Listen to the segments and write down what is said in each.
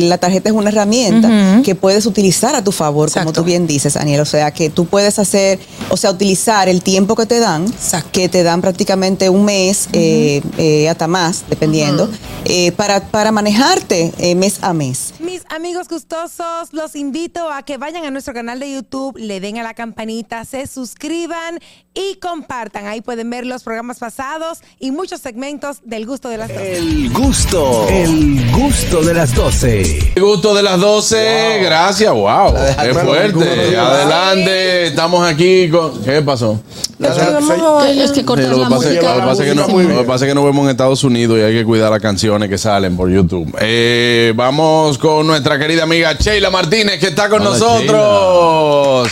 la tarjeta es una herramienta que puedes utilizar a tu favor, como tú bien dices, Daniel. O sea, que tú puedes hacer, o sea, utilizar el tiempo que te dan, que te dan prácticamente un mes, eh, eh, hasta más, dependiendo, eh, para, para manejarte mes a mes. Mis amigos gustosos, los invito a que vayan a nuestro canal de YouTube, le den a la campanita, se suscriban y compartan. Ahí pueden ver los programas pasados y muchos segmentos del gusto de las 12. El gusto, el gusto de las 12. El gusto de las 12, gracias, wow. Qué fuerte. Adelante, estamos aquí con. ¿Qué pasó? Es que cortas Lo la que pasa es- música. lo que pasa es que no- lo que pasa es que nos vemos en Estados Unidos y hay que cuidar las canciones que salen por YouTube. Eh, vamos con nuestra querida amiga Sheila Martínez que está con Hola, nosotros.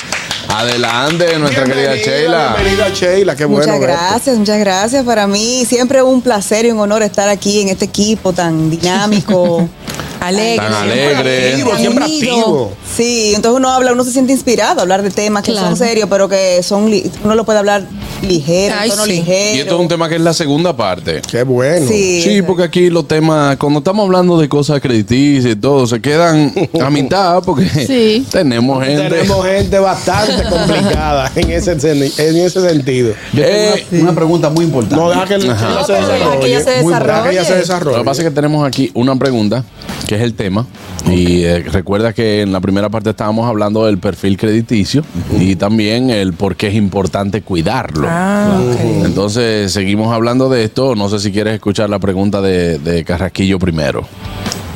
Adelante, nuestra querida Sheila. Bienvenida Sheila, qué bueno. muchas verte. gracias, muchas gracias. Para mí siempre un placer y un honor estar aquí en este equipo tan dinámico. Alegre. Tan alegre. Activo, siempre activo. Sí, entonces uno habla, uno se siente inspirado a hablar de temas que Claro. son serios, pero que son li- uno lo puede hablar ligero, Ay, tono sí. ligero. Y esto es un tema que es la segunda parte. Qué bueno. Sí, Sí, porque aquí los temas, cuando estamos hablando de cosas crediticias y todo, se quedan a mitad porque Sí. tenemos gente. Tenemos gente bastante complicada en ese, en ese sentido. Yo tengo Eh, una, una pregunta muy importante. No, deja que, ella se pero deja desarrolle. que ella se que ella desarrolle. se Lo que pasa es que tenemos aquí una pregunta, que es el tema. Y eh, recuerda que en la primera parte estábamos hablando del perfil crediticio y también el por qué es importante cuidarlo. Ah. Entonces, seguimos hablando de esto. No sé si quieres escuchar la pregunta de, de Carrasquillo primero.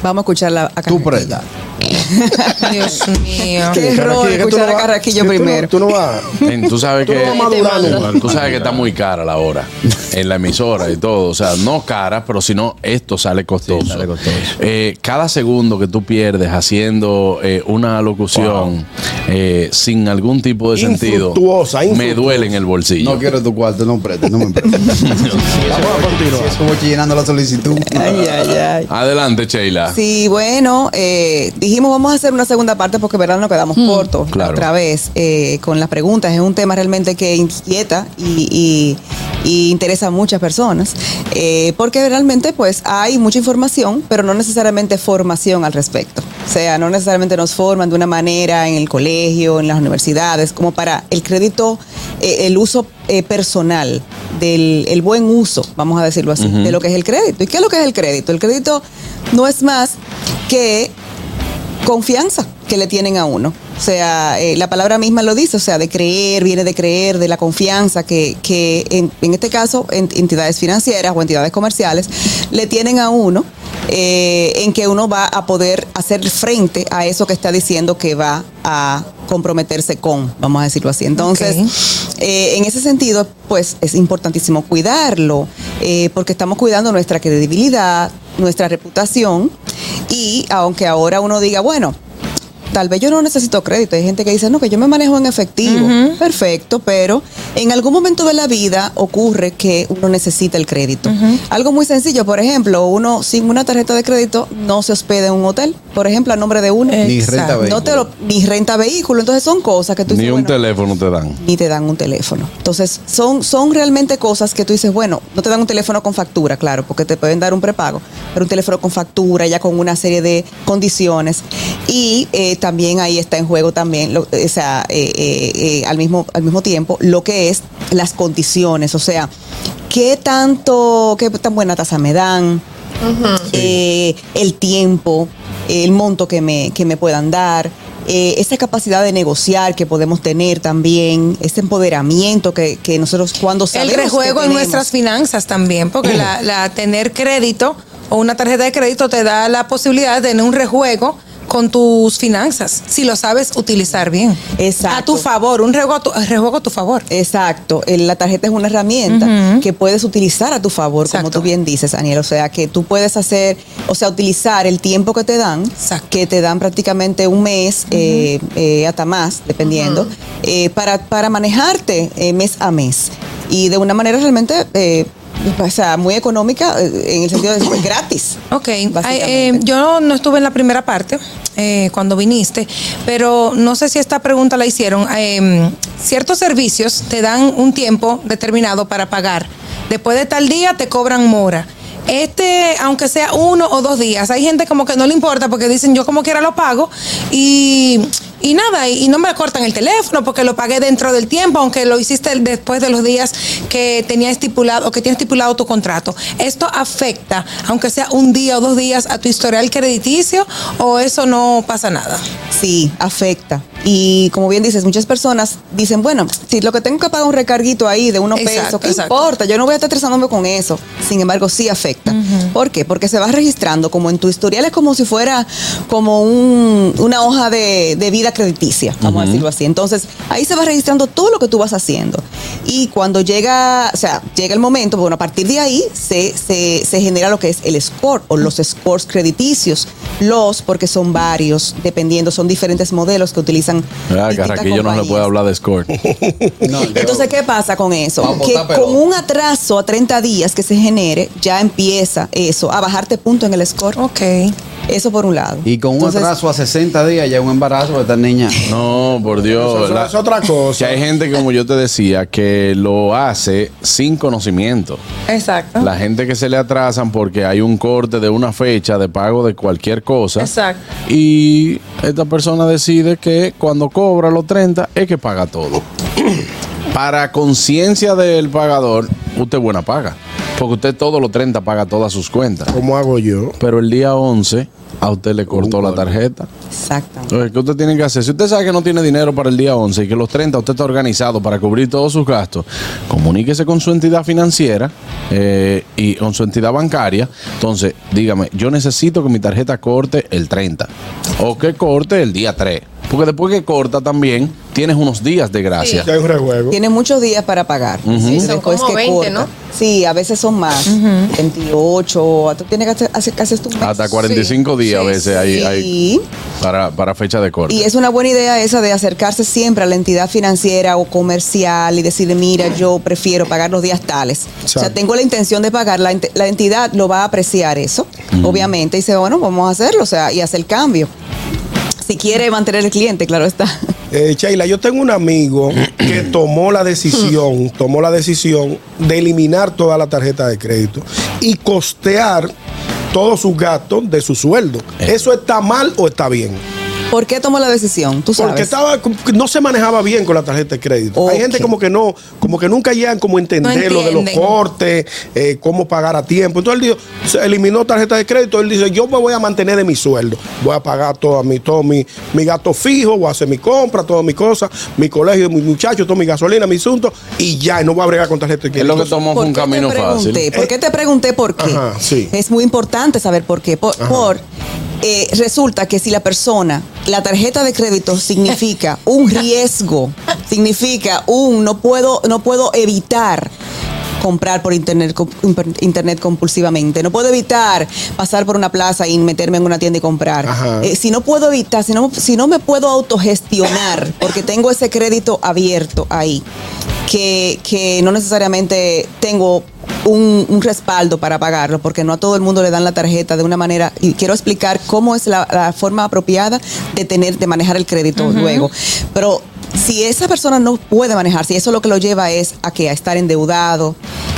Vamos a escucharla a Tú Carraquillo. Dios mío. Qué error escuchar a Carraquillo primero. Tú no vas. Tú sabes que madurando. tú sabes que está muy cara la hora en la emisora y todo. O sea, no cara, pero si no, esto sale costoso. Sí, sale costoso. Eh, cada segundo que tú pierdes haciendo eh, una locución eh, sin algún tipo de sentido, Infructuosa, me duele en el bolsillo. No quiero tu cuarto, no prestes, no me prestes. Vamos a continuar. es como llenando la solicitud. Ay, ay, ay. Adelante, Sheila. Sí, bueno, eh, dijimos vamos a hacer una segunda parte porque verdad nos quedamos cortos claro. otra vez eh, con las preguntas. Es un tema realmente que inquieta y, y- y interesa a muchas personas eh, porque realmente pues hay mucha información, pero no necesariamente formación al respecto. O sea, no necesariamente nos forman de una manera en el colegio, en las universidades, como para el crédito, eh, el uso eh, personal, del el buen uso, vamos a decirlo así, de lo que es el crédito. ¿Y qué es lo que es el crédito? El crédito no es más que confianza que le tienen a uno. O sea, eh, la palabra misma lo dice, o sea, de creer, viene de creer, de la confianza que, que en, en este caso en- entidades financieras o entidades comerciales le tienen a uno eh, en que uno va a poder hacer frente a eso que está diciendo que va a comprometerse con, vamos a decirlo así. Entonces, eh, en ese sentido, pues es importantísimo cuidarlo, eh, porque estamos cuidando nuestra credibilidad, nuestra reputación, y aunque ahora uno diga, bueno, tal vez yo no necesito crédito. Hay gente que dice, no, que yo me manejo en efectivo. Perfecto, pero en algún momento de la vida ocurre que uno necesita el crédito. Algo muy sencillo, por ejemplo, uno sin una tarjeta de crédito no se hospeda en un hotel, por ejemplo, a nombre de uno. Ni renta. No te lo, ni renta vehículo. Entonces son cosas que tú Ni dices, un bueno, teléfono te dan. ni te dan un teléfono. Entonces, son, son realmente cosas que tú dices, bueno, no te dan un teléfono con factura, claro, porque te pueden dar un prepago, pero un teléfono con factura, ya con una serie de condiciones. Y eh, también ahí está en juego también, lo- o sea, eh, eh, eh, al, mismo, al mismo tiempo, lo que es las condiciones, o sea, qué tanto, qué tan buena tasa me dan, eh, el tiempo, el monto que me, que me puedan dar, eh, esa capacidad de negociar que podemos tener también, ese empoderamiento que, que nosotros cuando El sabemos que rejuego en nuestras finanzas también, porque la, la tener crédito o una tarjeta de crédito te da la posibilidad de tener un rejuego con tus finanzas, si lo sabes utilizar bien. Exacto. A tu favor, un rejuego a a tu favor. Exacto, la tarjeta es una herramienta que puedes utilizar a tu favor, como tú bien dices, Daniel. O sea, que tú puedes hacer, o sea, utilizar el tiempo que te dan, Exacto. que te dan prácticamente un mes, eh, eh, hasta más, dependiendo, eh, para, para manejarte eh, mes a mes. Y de una manera realmente, eh, o sea, muy económica, eh, en el sentido de pues, gratis. Ok, Ay, eh, yo no estuve en la primera parte eh, cuando viniste, pero no sé si esta pregunta la hicieron. Eh, ciertos servicios te dan un tiempo determinado para pagar. Después de tal día te cobran mora. este, aunque sea uno o dos días, hay gente como que no le importa porque dicen yo como quiera lo pago y, y nada, y, no me cortan el teléfono porque lo pagué dentro del tiempo, aunque lo hiciste después de los días que tenía estipulado o que tiene estipulado tu contrato. ¿Esto afecta, aunque sea un día o dos días, a tu historial crediticio o eso no pasa nada? Sí, afecta. Y como bien dices, muchas personas dicen, bueno, si lo que tengo que pagar un recarguito ahí de unos Exacto, pesos, ¿qué exacto. importa? Yo no voy a estar estresándome con eso. Sin embargo, sí afecta. ¿Por qué? Porque se va registrando como en tu historial, es como si fuera como un- una hoja de, de vida crediticia, vamos a decirlo así. Entonces, ahí se va registrando todo lo que tú vas haciendo. Y cuando llega, o sea, llega el momento, bueno, a partir de ahí se, se, se genera lo que es el score o los scores crediticios. Los, porque son varios, dependiendo, son diferentes modelos que utilizan. Ah, Carraquillo no se compañías. puede hablar de score. No, Entonces, ¿qué pasa con eso? Vamos Que con un atraso a 30 días que se genere, ya empieza eso, a bajarte punto en el score. Ok. Eso por un lado. Y con un atraso a 60 días ya un embarazo de esta niña. No, por Dios. Eso- eso la- es otra cosa. Que hay gente, como yo te decía, que lo hace sin conocimiento. Exacto. La gente que se le atrasan porque hay un corte de una fecha de pago de cualquier cosa. Exacto. Y esta persona decide que cuando cobra los 30 es que paga todo. Para conciencia del pagador, usted buena paga. Porque usted todos los 30 paga todas sus cuentas. ¿Cómo hago yo? Pero el día 11 a usted le cortó la tarjeta. Exactamente. Entonces, ¿qué usted tiene que hacer? Si usted sabe que no tiene dinero para el día 11 y que los 30 usted está organizado para cubrir todos sus gastos, comuníquese con su entidad financiera eh, y con su entidad bancaria. Entonces, dígame, yo necesito que mi tarjeta corte el 30 o que corte el día 3. Porque después que corta también, tienes unos días de gracia. Hay rejuego. Tiene muchos días para pagar. Ujú. Sí, Son como que 20, corta. ¿no? Sí, a veces son más. 28. Tú tienes que hacer, hacer, hacer tu mes. Hasta 45 días Sí, a veces hay, hay sí. para, para fecha de corte. Y es una buena idea esa de acercarse siempre a la entidad financiera o comercial y decirle, mira, yo prefiero pagar los días tales. O sea, tengo la intención de pagar, la, ent- la entidad lo va a apreciar eso, obviamente, y dice, bueno, vamos a hacerlo, o sea, y hacer el cambio. Si quiere mantener el cliente, claro está. Eh, Sheila, yo tengo un amigo que tomó la decisión, tomó la decisión de eliminar toda la tarjeta de crédito y costear todos sus gastos de su sueldo. ¿Eso está mal o está bien? ¿Por qué tomó la decisión? Tú sabes. Porque estaba, no se manejaba bien con la tarjeta de crédito. Hay gente como que no, como que nunca llegan como a entender No lo de los cortes, eh, cómo pagar a tiempo. Entonces él dijo, se eliminó tarjeta de crédito. Él dice, yo me voy a mantener de mi sueldo. Voy a pagar todo mi, todo mi, mi gasto fijo, voy a hacer mi compra, todas mis cosas, mi colegio, mis muchachos, toda mi gasolina, mi asunto, y ya, y no voy a bregar con tarjeta de es crédito. lo que tomó fue ¿Por un camino pregunté? fácil. ¿Por qué te pregunté por qué? Ajá, sí. Es muy importante saber por qué. Por, por, eh, resulta que si la persona, la tarjeta de crédito significa un riesgo, significa un no puedo, no puedo evitar comprar por internet, internet compulsivamente. No puedo evitar pasar por una plaza y meterme en una tienda y comprar. Eh, si no puedo evitar, si no, si no me puedo autogestionar, porque tengo ese crédito abierto ahí, que, que no necesariamente tengo un, un respaldo para pagarlo, porque no a todo el mundo le dan la tarjeta de una manera, y quiero explicar cómo es la, la forma apropiada de tener, de manejar el crédito luego. Pero si esa persona no puede manejar, si eso lo que lo lleva es a que a estar endeudado,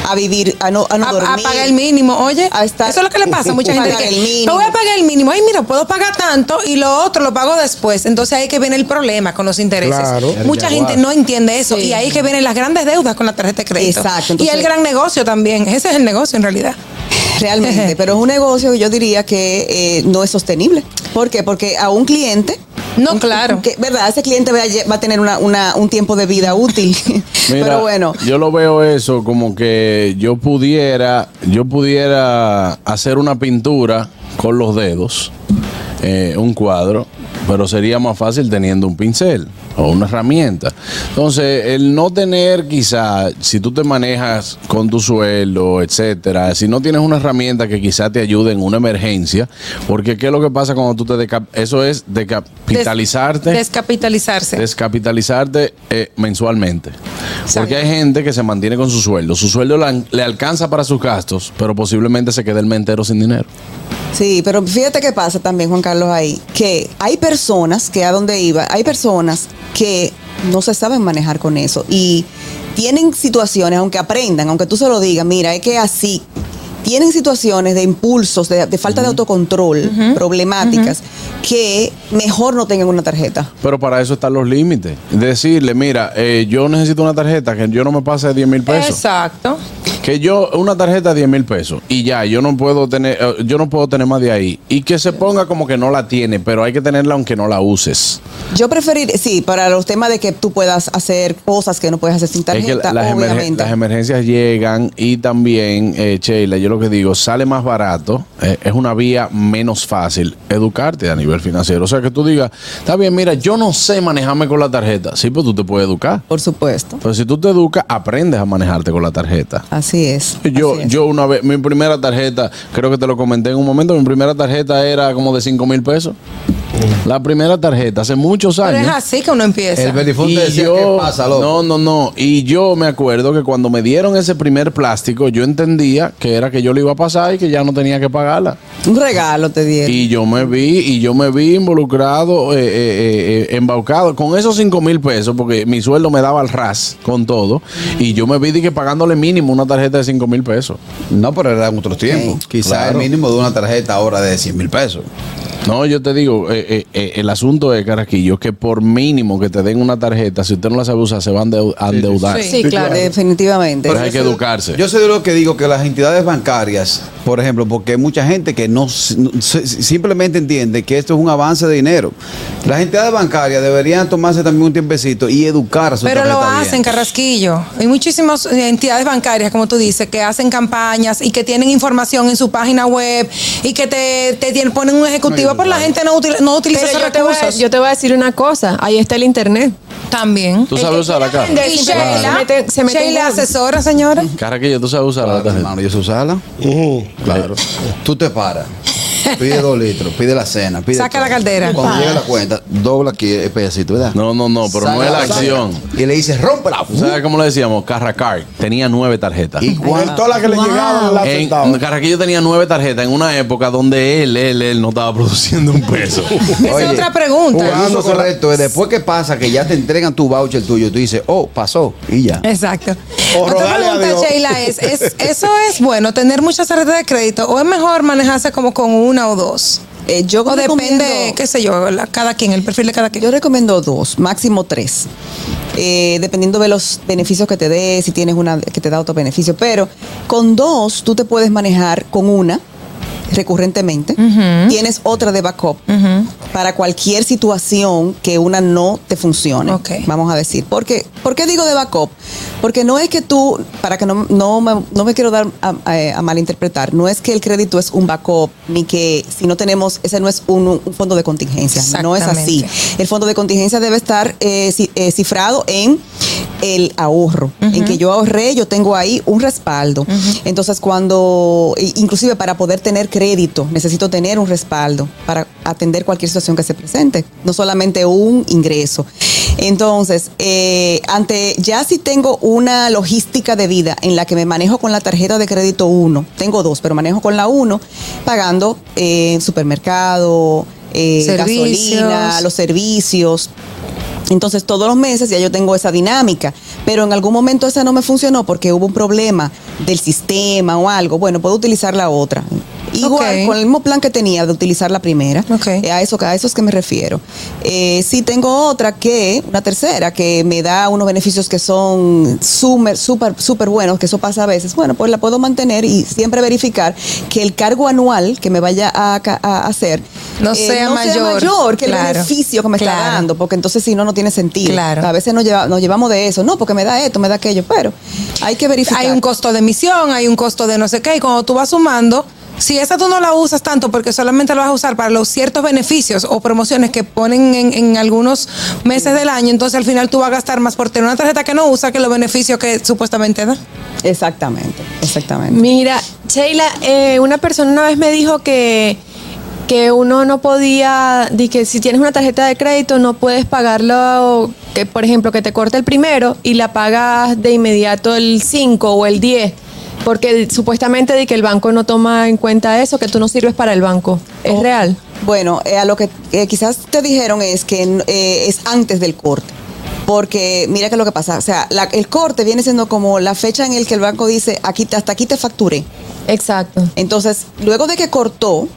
a vivir, a no, a no A, a dormir. pagar el mínimo, oye. A estar- eso es lo que le pasa a mucha gente. Pagar que, el mínimo. "No voy a pagar el mínimo. Ay, mira, puedo pagar tanto y lo otro lo pago después. Entonces ahí que viene el problema con los intereses. Claro. Mucha gente no entiende eso. Sí. Y ahí es que vienen las grandes deudas con la tarjeta de crédito. Exacto, y el gran negocio también. Ese es el negocio en realidad. Realmente, pero es un negocio que yo diría que eh, no es sostenible. ¿Por qué? Porque a un cliente. No, claro. que, ¿Verdad? Ese cliente va a, lle- va a tener una, una- un tiempo de vida útil. Mira, pero bueno. yo lo veo eso como que yo pudiera, yo pudiera hacer una pintura con los dedos, eh, un cuadro, pero sería más fácil teniendo un pincel o una herramienta. Entonces, el no tener quizá, si tú te manejas con tu sueldo, etcétera, si no tienes una herramienta que quizá te ayude en una emergencia, porque qué es lo que pasa cuando tú te eso es decapitalizarte. Des- descapitalizarse. Descapitalizarte eh, mensualmente. Porque hay gente que se mantiene con su sueldo. Su sueldo le, le alcanza para sus gastos, pero posiblemente se quede el mes entero sin dinero. Sí, pero fíjate qué pasa también, Juan Carlos, ahí. Que hay personas, que a donde iba, hay personas que no se saben manejar con eso. Y tienen situaciones, aunque aprendan, aunque tú se lo digas, mira, es que así. tienen situaciones de impulsos, de, de falta de autocontrol, problemáticas, que mejor no tengan una tarjeta. Pero para eso están los límites. Decirle, mira, eh, yo necesito una tarjeta que yo no me pase de 10 mil pesos. Exacto. Que yo, una tarjeta de 10 mil pesos y ya, yo no puedo tener, eh, yo no puedo tener más de ahí. Y que se ponga como que no la tiene, pero hay que tenerla aunque no la uses. Yo preferir, sí, para los temas de que tú puedas hacer cosas que no puedes hacer sin Es que tarjeta, las, emergen- obviamente. las emergencias llegan y también, eh, Sheila, yo lo que digo, sale más barato, eh, es una vía menos fácil educarte a nivel financiero. O sea, que tú digas, está bien, mira, yo no sé manejarme con la tarjeta. Sí, pues tú te puedes educar. Por supuesto. Pero si tú te educas, aprendes a manejarte con la tarjeta. Así es. Yo, así es. yo una vez, mi primera tarjeta, creo que te lo comenté en un momento, mi primera tarjeta era como de 5 mil pesos. La primera tarjeta, hace muchos Pero años. es así que uno empieza. El Belifonte Y decía, yo, ¿qué pasa, loco? no, no, no. Y yo me acuerdo que cuando me dieron ese primer plástico, yo entendía que era que yo lo iba a pasar y que ya no tenía que pagarla. Un regalo te dieron. Y yo me vi, y yo me vi involucrado, eh, eh, eh, embaucado con esos 5 mil pesos, porque mi sueldo me daba al ras con todo. Y yo me vi de que pagándole mínimo una tarjeta de 5 mil pesos. No, pero era en otros tiempos. Quizás Claro. el mínimo de una tarjeta ahora de 100 mil pesos. No, yo te digo, eh, eh, eh, el asunto es, Caraquillo, que por mínimo que te den una tarjeta, si usted no la sabe usar, se van a endeudar. Sí. Sí, claro, definitivamente. Pero hay que educarse. Yo soy de lo que digo que las entidades bancarias, por ejemplo, porque hay mucha gente que no, no- se- simplemente entiende que esto es un avance de dinero. Las entidades bancarias deberían tomarse también un tiempecito y educar a su Pero lo hacen, Carrasquillo. Hay muchísimas eh, entidades bancarias, como tú dices, que hacen campañas y que tienen información en su página web y que te, te tienen- ponen un ejecutivo, pero la gente no, util- no utiliza Pero esos yo te, voy a, recursos. yo te voy a decir una cosa, ahí está el internet. También. ¿Tú sabes usar la cara? Y. Sheila, Se mete- se mete Sheila asesora, señora. Caraquillo, ¿tú sabes usar la tarjeta? hermano, yo sé usarla. Claro. Tú te paras. Pide dos litros, pide la cena, pide Saca todo. la cartera. Cuando llega la cuenta, dobla aquí el pedacito, ¿verdad? No, no, no, pero no es la acción. saca. Y le dice, rómpela. ¿Sabes cómo le decíamos? Carracar. Tenía nueve tarjetas. Cuánto todas las que le llegaban las En. Carraquillo tenía nueve tarjetas en una época donde él, él, él no estaba produciendo un peso. Esa es otra pregunta. Uso correcto es después que pasa que ya te entregan tu voucher tuyo, tú dices, oh, pasó, y ya. Exacto. O Otra pregunta. Sheila, es, es, ¿eso es bueno, tener muchas tarjetas de crédito o es mejor manejarse como con una o dos? Eh, yo depende, qué sé yo, la- cada quien, el perfil de cada quien. Yo recomiendo dos, máximo tres. Eh, dependiendo de los beneficios que te dé, si tienes una que te da otro beneficio. Pero con dos, tú te puedes manejar con una recurrentemente. Tienes otra de backup para cualquier situación que una no te funcione. Vamos a decir. ¿Por qué? ¿Por qué digo de backup? Porque no es que tú, para que no, no, me, no me quiero dar a, a- a malinterpretar, no es que el crédito es un backup, ni que si no tenemos, ese no es un, un fondo de contingencia. No es así. El fondo de contingencia debe estar eh, eh, cifrado en el ahorro, en que yo ahorré, yo tengo ahí un respaldo. Entonces, cuando, inclusive para poder tener crédito, necesito tener un respaldo para atender cualquier situación que se presente, no solamente un ingreso. Entonces, eh, ante ya si tengo una logística de vida en la que me manejo con la tarjeta de crédito 1, tengo dos, pero manejo con la 1, pagando eh, supermercado, eh, gasolina, los servicios. Entonces todos los meses ya yo tengo esa dinámica, pero en algún momento esa no me funcionó porque hubo un problema del sistema o algo. Bueno, puedo utilizar la otra. Igual, Ok. con el mismo plan que tenía de utilizar la primera. Eh, a, eso, a eso es que me refiero. Eh, sí tengo otra que, una tercera, que me da unos beneficios que son súper, súper, súper buenos, que eso pasa a veces. Bueno, pues la puedo mantener y siempre verificar que el cargo anual que me vaya a, hacer eh, No sea mayor. que Claro. el beneficio que me está dando, porque entonces si no, no tiene sentido. Claro. A veces nos, lleva- nos llevamos de eso, no, porque me da esto, me da aquello, pero hay que verificar. Hay un costo de emisión, hay un costo de no sé qué, y cuando tú vas sumando, si esa tú no la usas tanto porque solamente la vas a usar para los ciertos beneficios o promociones que ponen en, en algunos meses del año, entonces al final tú vas a gastar más por tener una tarjeta que no usa que los beneficios que supuestamente da. Exactamente, exactamente. Mira, Sheila, eh, una persona una vez me dijo que, que uno no podía, di que si tienes una tarjeta de crédito no puedes pagarlo, que por ejemplo que te corte el primero y la pagas de inmediato el 5 o el 10, porque supuestamente di que el banco no toma en cuenta eso, que tú no sirves para el banco. ¿Es Oh. real? Bueno, eh, a lo que eh, quizás te dijeron es que eh, es antes del corte. Porque mira que lo que pasa, o sea, la- el corte viene siendo como la fecha en el que el banco dice, aquí hasta aquí te facturé. Exacto. Entonces, luego de que cortó,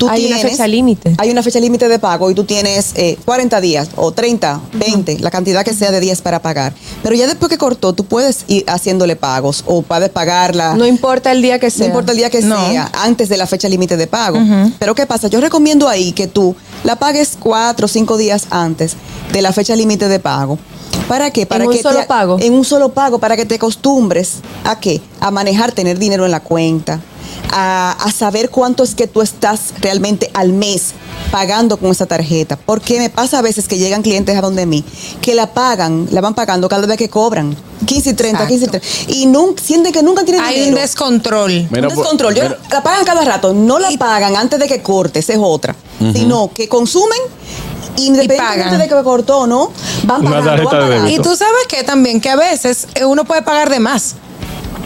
tú Hay una tienes- fecha límite. Hay una fecha límite de pago y tú tienes eh, 40 días o 30, 20, la cantidad que sea de días para pagar. Pero ya después que cortó, tú puedes ir haciéndole pagos o puedes pagarla. No importa el día que sea. No importa el día que No. sea, antes de la fecha límite de pago. Pero ¿qué pasa? Yo recomiendo ahí que tú la pagues cuatro o cinco días antes de la fecha límite de pago. ¿Para qué? Para un que solo te- pago? En un solo pago, para que te acostumbres a qué? A manejar, tener dinero en la cuenta, a, a saber cuánto es que tú estás realmente al mes pagando con esa tarjeta. Porque me pasa a veces que llegan clientes a donde mí que la pagan, la van pagando cada vez que cobran. 15 y 30, 15 y 30. Y nun- sienten que nunca tienen Hay dinero. un descontrol. Mira, un descontrol. Yo- mira. la pagan cada rato. No la pagan antes de que corte, esa es otra. Sino que consumen independientemente pagan. de que cortó o no, van pagando, van pagando. Y tú sabes que también, que a veces eh, uno puede pagar de más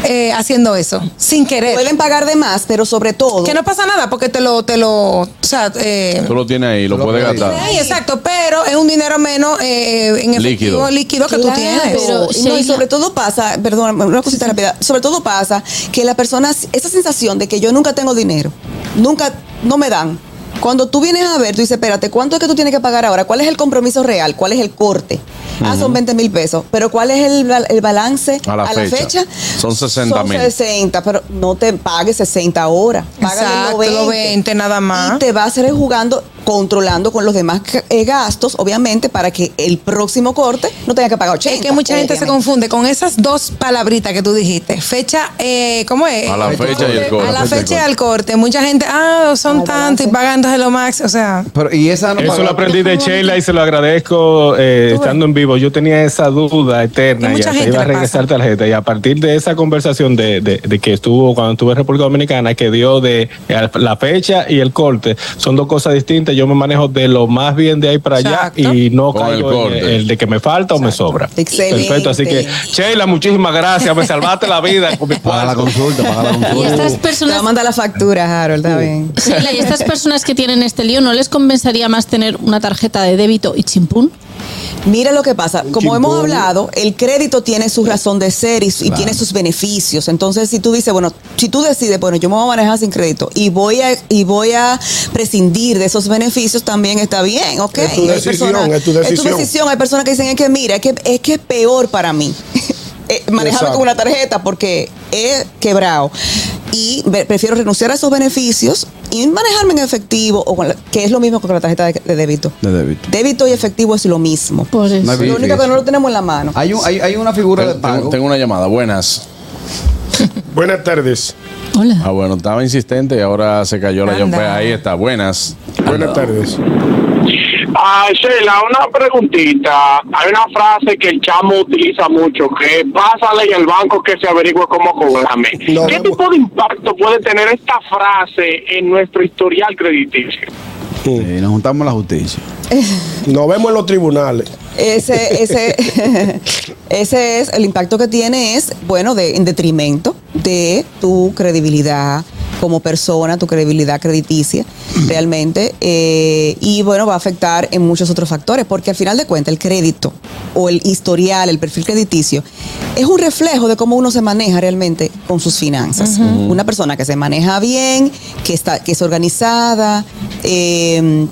eh, haciendo eso, sin querer. Pueden pagar de más, pero sobre todo. Que no pasa nada porque te lo, te lo, o sea, eh, Tú lo tienes ahí, lo Tú lo puedes gastar. Sí, exacto, pero es un dinero menos eh, en efectivo Líquido. líquido, que tú Claro. tienes. Pero, Y no, y Sheila- sobre todo pasa, perdón, una cosita rápida, sobre todo pasa que la persona, esa sensación de que yo nunca tengo dinero, nunca, no me dan. Cuando tú vienes a ver, tú dices, espérate, ¿cuánto es que tú tienes que pagar ahora? ¿Cuál es el compromiso real? ¿Cuál es el corte? Ah, son 20 mil pesos. Pero ¿cuál es el, el balance A la fecha. Son 60 Son mil. 60, pero no te pagues 60 ahora. Págale Exacto, los los 20. 20 nada más. Y te vas a ir jugando, controlando con los demás eh, gastos, obviamente, para que el próximo corte no tenga que pagar 80. Es que mucha gente se confunde con esas dos palabritas que tú dijiste. Fecha, eh, ¿cómo es? A la fecha y el corte. A la fecha y al corte. Mucha gente, ah, son Al tanto y pagándose lo max. O sea, Pero, y esa no Eso pagó- lo aprendí de Sheila y se lo agradezco eh, estando en vivo. Yo tenía esa duda Y eterna y, hasta gente iba a regresar tarjeta. Y a partir de esa conversación de, de- de que estuvo cuando estuve en República Dominicana, que dio de eh, la fecha y el corte, son dos cosas distintas. Yo me manejo de lo más bien de ahí para allá Exacto. y no Con el caigo en corte. el, el de que me falta o me sobra. Excelente. Perfecto. Así que, Sheila, muchísimas gracias. Me salvaste la vida con mi Paga la consulta, paga la Y consulta. estas Te va a personas, mandar la factura, Harold, está bien. Sheila, y estas personas que tienen este lío, ¿no les compensaría más tener una tarjeta de débito y chimpún? Mira lo que pasa, como hemos hablado, el crédito tiene su razón de ser y, y tiene sus beneficios. Entonces, si tú dices, bueno, si tú decides, bueno, yo me voy a manejar sin crédito y voy a y voy a prescindir de esos beneficios, también está bien, ¿ok? Es tu Hay decisión, personas- es tu decisión. decisión. Hay personas que dicen, es que mira, es que es, que es peor para mí eh, manejarme con una tarjeta porque he quebrado. Y prefiero renunciar a esos beneficios y manejarme en efectivo, o con la- que es lo mismo que con la tarjeta de, de débito. De débito. Débito y efectivo es lo mismo. Por eso. No Lo único que no lo tenemos en la mano. Hay, un- hay, hay una figura de Tengo, pago. tengo- tengo una llamada. Buenas. Buenas tardes. Hola. Ah, bueno, estaba insistente y ahora se cayó la llamada. Ahí está. Buenas. Buenas tardes. Ah, Sheila, una preguntita. Hay una frase que el chamo utiliza mucho, que pásale en el banco que se averigüe cómo cobrarme. No, ¿Qué no. tipo de impacto puede tener esta frase en nuestro historial crediticio? Sí, nos juntamos en la justicia. Nos vemos en los tribunales. Ese, ese, ese es el impacto que tiene es, bueno, de, en detrimento de tu credibilidad como persona, tu credibilidad crediticia, realmente. eh, y bueno, va a afectar en muchos otros factores, porque al final de cuentas el crédito o el historial, el perfil crediticio, es un reflejo de cómo uno se maneja realmente con sus finanzas. Una persona que se maneja bien, que, está, que es organizada, eh,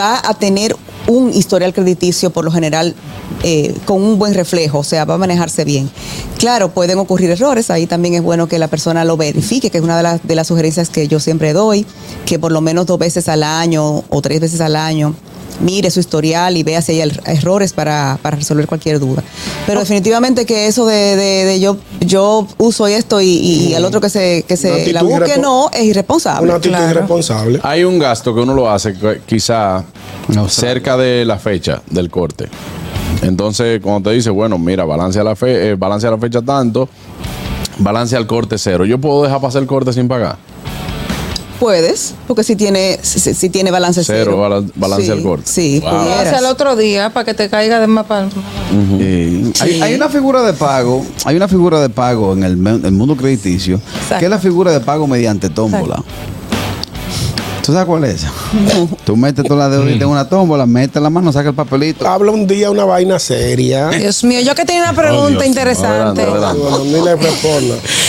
va a tener un historial crediticio por lo general eh, con un buen reflejo, o sea, va a manejarse bien. Claro, pueden ocurrir errores, ahí también es bueno que la persona lo verifique, que es una de las, de las sugerencias que yo siempre doy, que por lo menos dos veces al año o tres veces al año mire su historial y vea si hay er- errores para, para resolver cualquier duda. Pero definitivamente que eso de, de- de yo, yo uso esto y, y al otro que se, que se la busque, no, es irresponsable. Una actitud claro. irresponsable. Hay un gasto que uno lo hace quizá No, cerca de la fecha del corte. Entonces, cuando te dice, bueno, mira, balance a la, fe, eh, balance a la fecha tanto, balance al corte cero. ¿Yo puedo dejar pasar el corte sin pagar? Puedes, porque si tiene, si, si tiene balance Cero, cero. balan- balance Sí, al corte. Sí, Wow. pudieras. el otro día para que te caiga de más para. Hay, hay una figura de pago, hay una figura de pago en el mundo crediticio, que es la figura de pago mediante tómbola. ¿Tú sabes cuál es? Tú metes todas las dedos en una tómbola, metes la mano, saca el papelito. Habla un día una vaina seria. Dios mío, yo que tenía una pregunta interesante.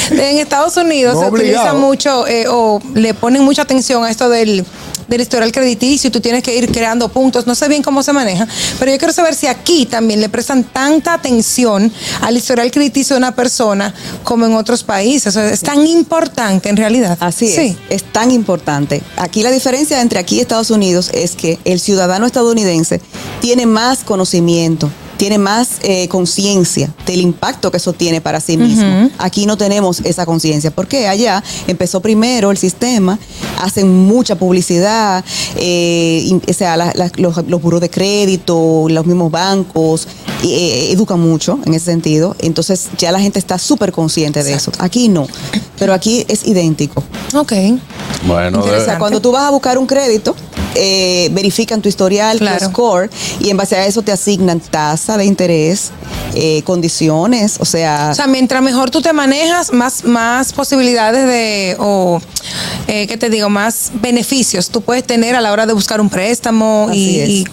En Estados Unidos No se utiliza mucho eh, o le ponen mucha atención a esto del, del historial crediticio y tú tienes que ir creando puntos. No sé bien cómo se maneja, pero yo quiero saber si aquí también le prestan tanta atención al historial crediticio de una persona como en otros países. O sea, es tan importante en realidad. Así Sí. es, es tan importante. Aquí la diferencia entre aquí y Estados Unidos es que el ciudadano estadounidense tiene más conocimiento, tiene más eh, conciencia del impacto que eso tiene para sí mismo. Aquí no tenemos esa conciencia, porque allá empezó primero el sistema, hacen mucha publicidad, eh, y- o sea, la- la- los, los buros de crédito, los mismos bancos, eh, educan mucho en ese sentido. Entonces ya la gente está súper consciente de eso. Aquí no, pero aquí es idéntico. Ok. Bueno, O debe- sea, cuando tú vas a buscar un crédito, eh, verifican tu historial, Claro. tu score, y en base a eso te asignan tasa de interés, eh, condiciones, o sea, O sea, mientras mejor tú te manejas, más, más posibilidades de, o, eh, ¿qué te digo? Más beneficios tú puedes tener a la hora de buscar un préstamo y, Así es. y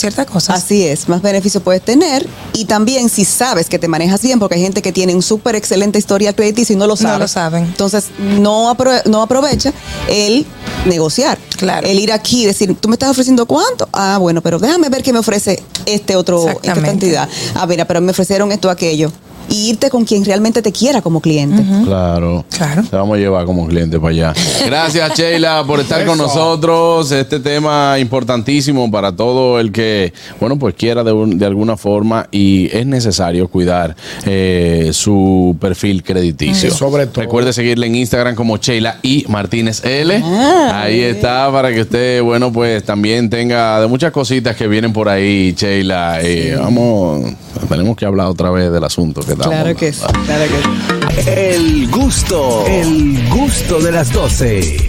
ciertas cosas. así es, más beneficio puedes tener. Y también si sabes que te manejas bien, porque hay gente que tiene un súper excelente historial crediticio y no lo No sabe. lo saben. Entonces, no, apro- no aprovecha el negociar. Claro. El ir aquí y decir, tú me estás ofreciendo cuánto? Ah, bueno, pero déjame ver qué me ofrece este otro, esta cantidad. Ah, mira, pero me ofrecieron esto, aquello. Y irte con quien realmente te quiera como cliente. Claro. Claro. Te vamos a llevar como cliente para allá. Gracias, Sheila, por estar con nosotros. Este tema importantísimo para todo el que, bueno, pues quiera de, un- de alguna forma y es necesario cuidar eh, su perfil crediticio. Sobre todo. Recuerde seguirle en Instagram como Sheila y Martínez L. Ah, ahí está para que usted, bueno, pues también tenga de muchas cositas que vienen por ahí, Sheila. Eh, vamos, tenemos que hablar otra vez del asunto que Claro que sí, claro que sí. El gusto, el gusto de las 12.